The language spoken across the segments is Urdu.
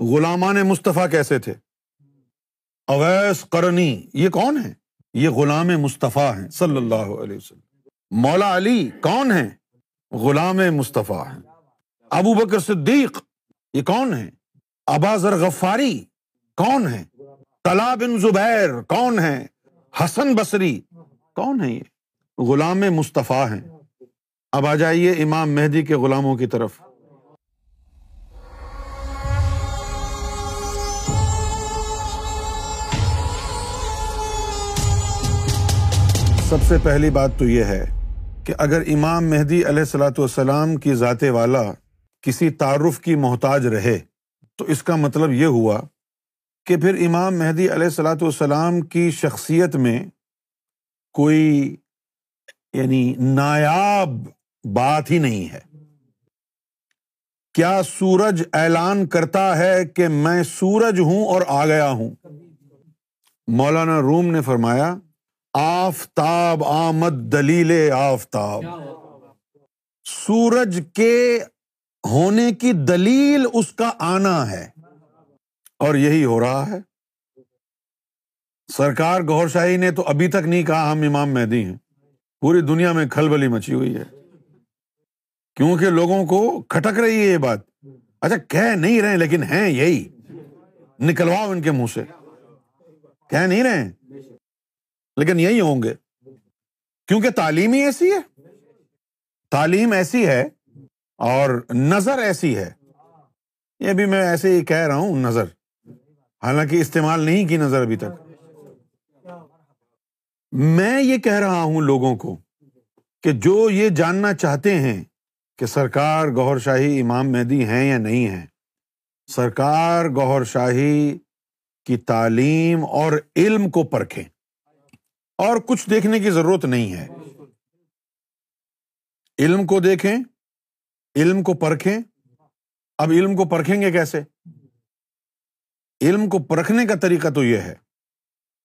غلامان مصطفیٰ کیسے تھے؟ اویس کرنی یہ کون ہے یہ غلام مصطفیٰ ہیں۔ صلی اللہ علیہ وسلم۔ مولا علی کون ہے غلام مصطفیٰ ہیں۔ ابو بکر صدیق، یہ کون ہے ابا ذر غفاری کون ہے طلا بن زبیر کون ہے حسن بصری کون ہے یہ؟ غلام مصطفیٰ ہیں۔ اب آ جائیے امام مہدی کے غلاموں کی طرف۔ سب سے پہلی بات تو یہ ہے کہ اگر امام مہدی علیہ السلاۃ والسلام کی ذات والا کسی تعارف کی محتاج رہے، تو اس کا مطلب یہ ہوا کہ پھر امام مہدی علیہ السلاۃ والسلام کی شخصیت میں کوئی یعنی نایاب بات ہی نہیں ہے۔ کیا سورج اعلان کرتا ہے کہ میں سورج ہوں اور آ گیا ہوں؟ مولانا روم نے فرمایا آفتاب آمد دلیل آفتاب۔ سورج کے ہونے کی دلیل اس کا آنا ہے۔ اور یہی ہو رہا ہے۔ سرکار گور شاہی نے تو ابھی تک نہیں کہا ہم امام مہدی ہیں۔ پوری دنیا میں کھل بلی مچی ہوئی ہے۔ کیونکہ لوگوں کو کھٹک رہی ہے یہ بات۔ اچھا کہہ نہیں رہے لیکن ہیں یہی۔ نکلواؤ ان کے منہ سے۔ کہہ نہیں رہے لیکن یہی ہوں گے۔ کیونکہ تعلیم ہی ایسی ہے۔ تعلیم ایسی ہے اور نظر ایسی ہے۔ یہ بھی میں ایسے ہی کہہ رہا ہوں، نظر۔ حالانکہ استعمال نہیں کی نظر ابھی تک۔ میں یہ کہہ رہا ہوں لوگوں کو کہ جو یہ جاننا چاہتے ہیں کہ سرکار گور شاہی امام مہدی ہیں یا نہیں ہے سرکار گور شاہی کی تعلیم اور علم کو پرکھیں۔ اور کچھ دیکھنے کی ضرورت نہیں ہے۔ علم کو دیکھیں، علم کو پرکھیں۔ اب علم کو پرکھیں گے کیسے؟ علم کو پرکھنے کا طریقہ تو یہ ہے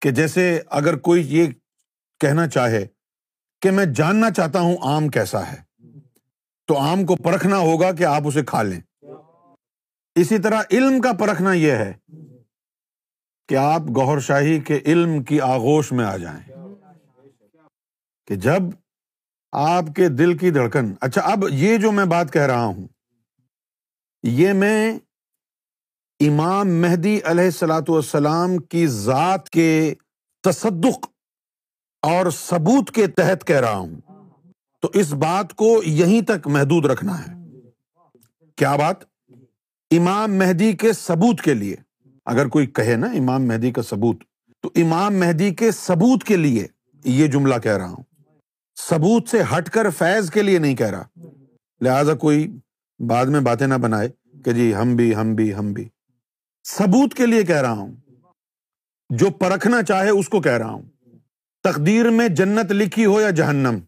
کہ جیسے اگر کوئی یہ کہنا چاہے کہ میں جاننا چاہتا ہوں آم کیسا ہے، تو آم کو پرکھنا ہوگا کہ آپ اسے کھا لیں۔ اسی طرح علم کا پرکھنا یہ ہے کہ آپ گور شاہی کے علم کی آغوش میں آ جائیں۔ کہ جب آپ کے دل کی دھڑکن اچھا اب یہ جو میں بات کہہ رہا ہوں، یہ میں امام مہدی علیہ السلاۃ والسلام کی ذات کے تصدق اور ثبوت کے تحت کہہ رہا ہوں۔ تو اس بات کو یہیں تک محدود رکھنا ہے۔ کیا بات؟ امام مہدی کے ثبوت کے لیے۔ اگر کوئی کہے نا امام مہدی کا ثبوت، تو امام مہدی کے ثبوت کے لیے یہ جملہ کہہ رہا ہوں۔ ثبوت سے ہٹ کر فیض کے لیے نہیں کہہ رہا۔ لہذا کوئی بعد میں باتیں نہ بنائے کہ جی ہم بھی ہم بھی ہم بھی۔ ثبوت کے لیے کہہ رہا ہوں۔ جو پرکھنا چاہے اس کو کہہ رہا ہوں۔ تقدیر میں جنت لکھی ہو یا جہنم،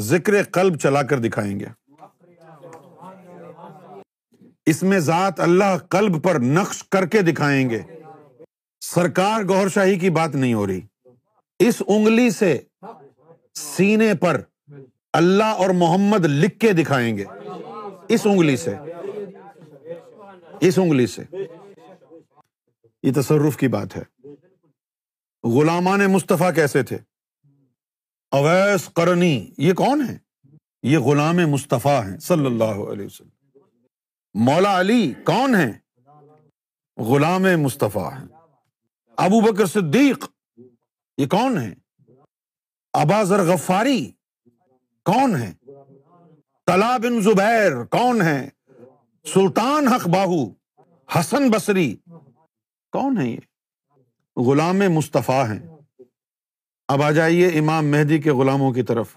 ذکر قلب چلا کر دکھائیں گے۔ اس میں ذات اللہ قلب پر نقش کر کے دکھائیں گے۔ سرکار گور شاہی کی بات نہیں ہو رہی۔ اس انگلی سے سینے پر اللہ اور محمد لکھ کے دکھائیں گے۔ اس انگلی سے۔ اس انگلی سے۔ یہ تصرف کی بات ہے۔ غلامان مصطفیٰ کیسے تھے؟ اویس کرنی یہ کون ہے یہ غلام مصطفیٰ ہیں، صلی اللہ علیہ وسلم۔ مولا علی کون ہے غلام مصطفیٰ ہیں۔ ابو بکر صدیق، یہ کون ہے ابا ذر غفاری، کون ہے طلا بن زبیر، کون ہے سلطان حق باہو، حسن بصری، کون ہے یہ؟ غلام مصطفیٰ ہیں۔ اب آ جائیے امام مہدی کے غلاموں کی طرف۔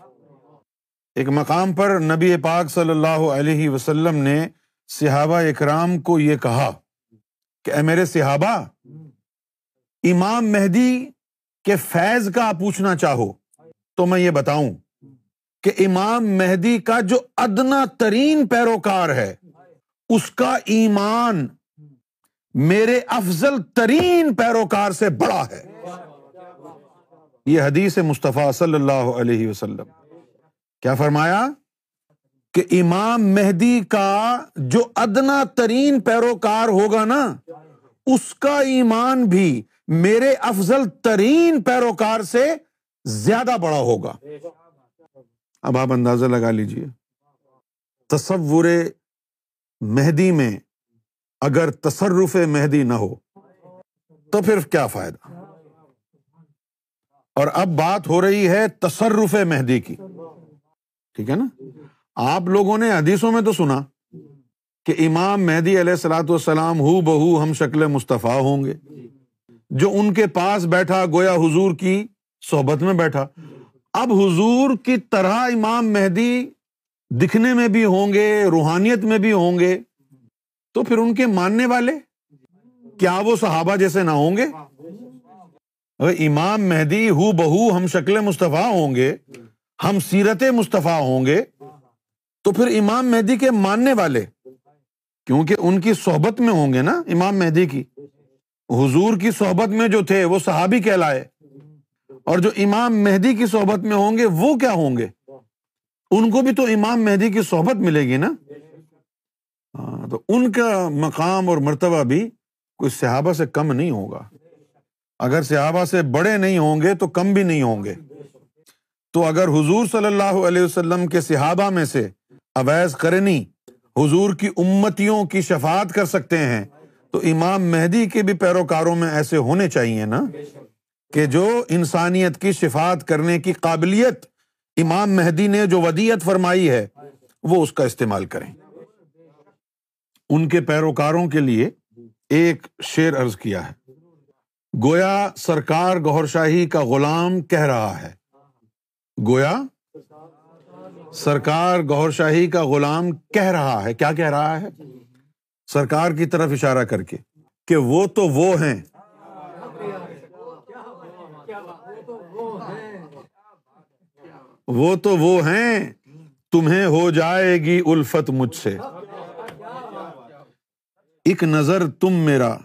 ایک مقام پر نبی پاک صلی اللہ علیہ وسلم نے صحابہ اکرام کو یہ کہا کہ اے میرے صحابہ، امام مہدی کے فیض کا پوچھنا چاہو۔ تو میں یہ بتاؤں کہ امام مہدی کا جو ادنا ترین پیروکار ہے، اس کا ایمان میرے افضل ترین پیروکار سے بڑا ہے۔ یہ حدیث مصطفیٰ صلی اللہ علیہ وسلم۔ کیا فرمایا؟ کہ امام مہدی کا جو ادنا ترین پیروکار ہوگا نا، اس کا ایمان بھی میرے افضل ترین پیروکار سے زیادہ بڑا ہوگا۔ اب آپ اندازہ لگا لیجیے تصور مہدی میں اگر تصرف مہدی نہ ہو، تو پھر کیا فائدہ؟ اور اب بات ہو رہی ہے تصرف مہدی کی۔ ٹھیک ہے نا؟ آپ لوگوں نے حدیثوں میں تو سنا کہ امام مہدی علیہ السلاۃ والسلام ہو بہو ہم شکل مصطفیٰ ہوں گے۔ جو ان کے پاس بیٹھا گویا حضور کی صحبت میں بیٹھا۔ اب حضور کی طرح امام مہدی دکھنے میں بھی ہوں گے، روحانیت میں بھی ہوں گے۔ تو پھر ان کے ماننے والے؟ کیا وہ صحابہ جیسے نہ ہوں گے؟ اگر امام مہدی ہو بہو ہم شکل مصطفیٰ ہوں گے، ہم سیرت مصطفیٰ ہوں گے، تو پھر امام مہدی کے ماننے والے؟ کیونکہ ان کی صحبت میں ہوں گے نا امام مہدی کی۔ حضور کی صحبت میں جو تھے، وہ صحابی کہلائے۔ اور جو امام مہدی کی صحبت میں ہوں گے، وہ کیا ہوں گے؟ ان کو بھی تو امام مہدی کی صحبت ملے گی نا؟ ہاں تو ان کا مقام اور مرتبہ بھی کوئی صحابہ سے کم نہیں ہوگا۔ اگر صحابہ سے بڑے نہیں ہوں گے تو کم بھی نہیں ہوں گے۔ تو اگر حضور صلی اللہ علیہ وسلم کے صحابہ میں سے اویز کرنی حضور کی امتیوں کی شفات کر سکتے ہیں، تو امام مہدی کے بھی پیروکاروں میں ایسے ہونے چاہیے نا؟ کہ جو انسانیت کی شفات کرنے کی قابلیت امام مہدی نے جو ودیت فرمائی ہے، وہ اس کا استعمال کریں۔ ان کے پیروکاروں کے لیے ایک شیر ارض کیا ہے۔ گویا سرکار گور شاہی کا غلام کہہ رہا ہے۔ گویا سرکار گور شاہی کا غلام کہہ رہا ہے۔ کیا کہہ رہا ہے؟ سرکار کی طرف اشارہ کر کے کہ وہ تو وہ ہیں۔ وہ تو وہ ہیں، تمہیں ہو جائے گی الفت مجھ سے۔ ایک نظر تم میرا،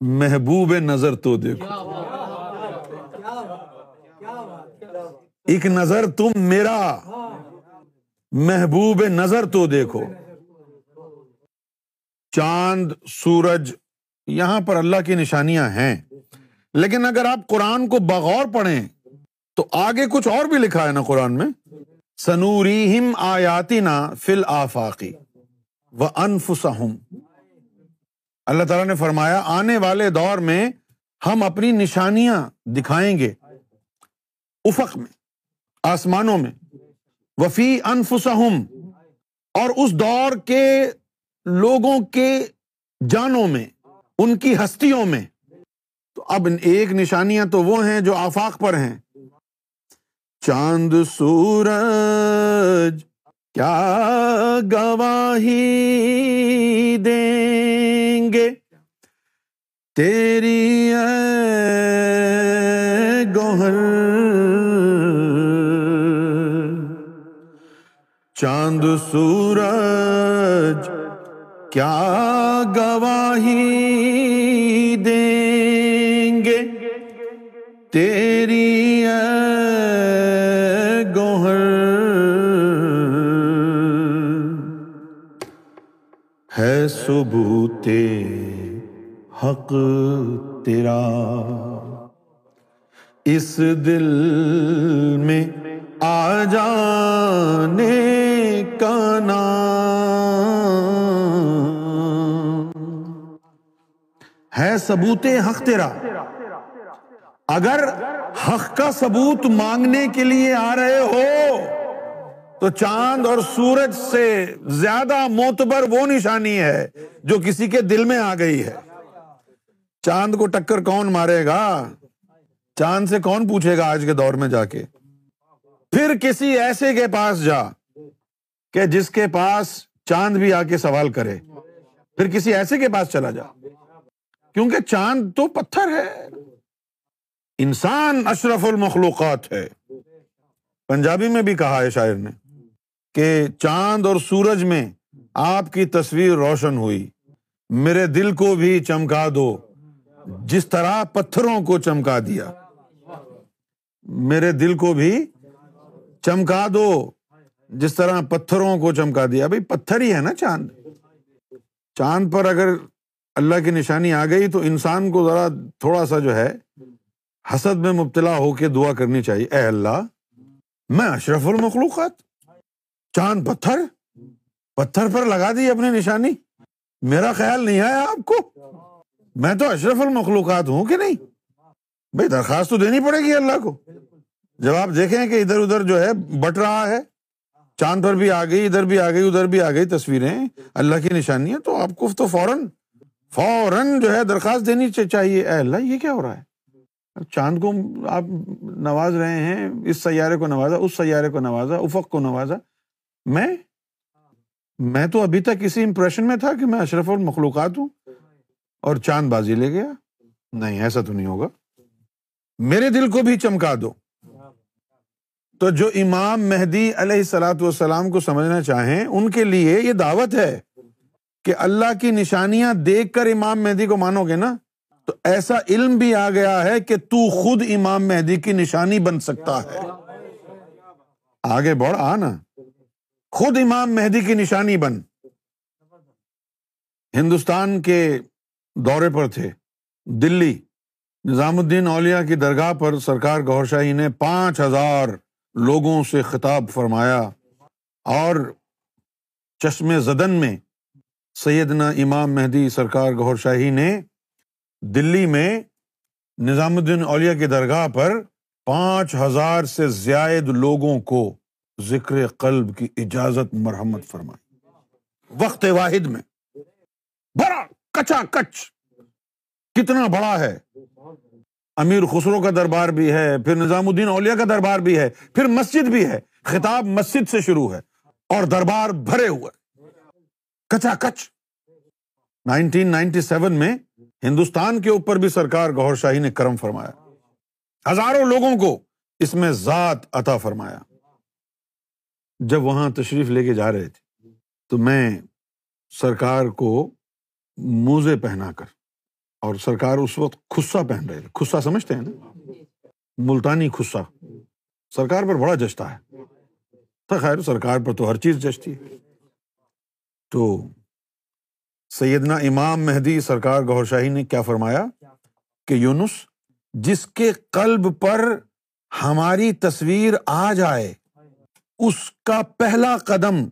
محبوب نظر تو دیکھو۔ ایک نظر تم میرا، محبوب نظر تو دیکھو۔ چاند، سورج، یہاں پر اللہ کی نشانیاں ہیں۔ لیکن اگر آپ قرآن کو بغور پڑھیں، تو آگے کچھ اور بھی لکھا ہے نا قرآن میں؟ سنوری ہم آیاتی نا فل آفاقی و انفسم اللہ تعالیٰ نے فرمایا، آنے والے دور میں ہم اپنی نشانیاں دکھائیں گے۔ افق میں، آسمانوں میں۔ وفی انفسہم اور اس دور کے لوگوں کے جانوں میں، ان کی ہستیوں میں۔ تو اب ایک نشانیاں تو وہ ہیں جو آفاق پر ہیں۔ چاند، سورج، کیا گواہی دیں گے؟ تیری گوہر۔ چاند، سورج، کیا گواہی دیں تیری ثبوت حق تیرا۔ اس دل میں آ جانے کا ہے ثبوت حق تیرا۔ اگر حق کا ثبوت مانگنے کے لیے آ رہے ہو، تو چاند اور سورج سے زیادہ موتبر وہ نشانی ہے جو کسی کے دل میں آ گئی ہے۔ چاند کو ٹکر کون مارے گا؟ چاند سے کون پوچھے گا آج کے دور میں جا کے؟ پھر کسی ایسے کے پاس جا کہ جس کے پاس چاند بھی آ کے سوال کرے۔ پھر کسی ایسے کے پاس چلا جا۔ کیونکہ چاند تو پتھر ہے۔ انسان اشرف المخلوقات ہے۔ پنجابی میں بھی کہا ہے شاعر نے کہ چاند اور سورج میں آپ کی تصویر روشن ہوئی۔ میرے دل کو بھی چمکا دو۔ جس طرح پتھروں کو چمکا دیا۔ میرے دل کو بھی چمکا دو۔ جس طرح پتھروں کو چمکا دیا۔ بھائی پتھر ہی ہے نا چاند۔ چاند پر اگر اللہ کی نشانی آ گئی تو انسان کو ذرا تھوڑا سا جو ہے حسد میں مبتلا ہو کے دعا کرنی چاہیے۔ اے اللہ، میں اشرف المخلوقات، چاند پتھر پتھر پر لگا دی اپنی نشانی۔ میرا خیال نہیں آیا آپ کو؟ میں تو اشرف المخلوقات ہوں کہ نہیں؟ بھائی درخواست تو دینی پڑے گی اللہ کو۔ جب آپ دیکھیں کہ ادھر ادھر جو ہے بٹ رہا ہے، چاند پر بھی آ گئی، ادھر بھی آ گئی، ادھر بھی آ گئی تصویریں، اللہ کی نشانی ہے تو آپ کو تو فوراً فوراً جو ہے درخواست دینی چاہیے۔ اے اللہ، یہ کیا ہو رہا ہے؟ چاند کو آپ نواز رہے ہیں، اس سیارے کو نوازا، اس سیارے کو نوازا، افق کو نوازا۔ میں میں تو ابھی تک اسی امپریشن میں تھا کہ میں اشرف المخلوقات ہوں۔ اور چاند بازی لے گیا۔ نہیں، ایسا تو نہیں ہوگا۔ میرے دل کو بھی چمکا دو۔ تو جو امام مہدی علیہ سلاۃ والسلام کو سمجھنا چاہیں، ان کے لیے یہ دعوت ہے کہ اللہ کی نشانیاں دیکھ کر امام مہدی کو مانو گے نا۔ تو ایسا علم بھی آ گیا ہے کہ تو خود امام مہدی کی نشانی بن سکتا ہے۔ آگے بڑھ، آ نا۔ خود امام مہدی کی نشانی بن۔ ہندوستان کے دورے پر تھے۔ دلی، نظام الدین اولیا کی درگاہ پر سرکار گور شاہی نے پانچ ہزار لوگوں سے خطاب فرمایا۔ اور چشم زدن میں سیدنا امام مہدی سرکار گور شاہی نے دلی میں نظام الدین اولیا کی درگاہ پر پانچ ہزار سے زائد لوگوں کو ذکر قلب کی اجازت مرحمت فرمائی۔ وقت واحد میں۔ بڑا کچا کچ۔ کتنا بڑا ہے۔ امیر خسرو کا دربار بھی ہے، پھر نظام الدین اولیا کا دربار بھی ہے، پھر مسجد بھی ہے۔ خطاب مسجد سے شروع ہے اور دربار بھرے ہوئے۔ کچا کچ۔ نائنٹین نائنٹی سیون میں ہندوستان کے اوپر بھی سرکار گور شاہی نے کرم فرمایا۔ ہزاروں لوگوں کو اس میں ذات عطا فرمایا۔ جب وہاں تشریف لے کے جا رہے تھے، تو میں سرکار کو موزے پہنا کر اور سرکار اس وقت خصہ پہن رہے تھے۔ خصہ سمجھتے ہیں نا؟ ملتانی خصہ سرکار پر بڑا جچتا ہے۔ تو خیر، سرکار پر تو ہر چیز جچتی ہے۔ تو سیدنا امام مہدی سرکار گور شاہی نے کیا فرمایا؟ کہ یونس، جس کے قلب پر ہماری تصویر آ جائے، اس کا پہلا قدم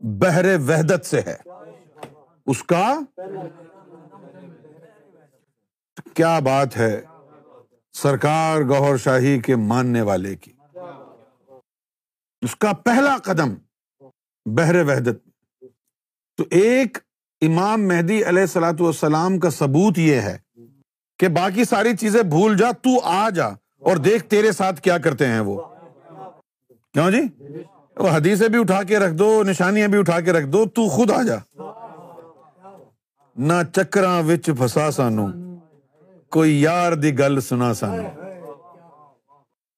بحر وحدت سے ہے۔ اس کا کیا بات ہے سرکار گور شاہی کے ماننے والے کی؟ اس کا پہلا قدم بحر وحدت۔ تو ایک امام مہدی علیہ السلاۃ والسلام کا ثبوت یہ ہے کہ باقی ساری چیزیں بھول جا، تو آ جا اور دیکھ تیرے ساتھ کیا کرتے ہیں وہ۔ کیوں جی؟ وہ حدیثیں بھی اٹھا کے رکھ دو، نشانیاں بھی اٹھا کے رکھ دو، تو خود آ جا۔ نہ چکراں وچ پھسا سانو، کوئی یار دی گل سنا سانو۔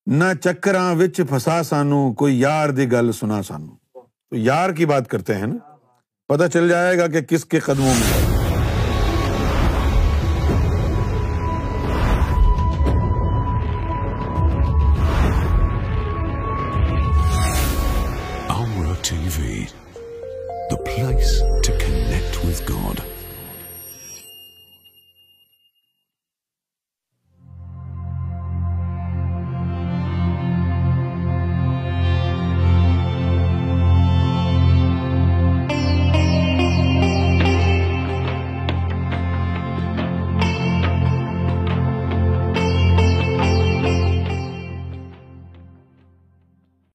نہ چکراں وچ پھسا سانو، کوئی یار دی گل سنا سانو۔ تو یار کی بات کرتے ہیں نا؟ پتہ چل جائے گا کہ کس کے قدموں میں TV the place to connect with God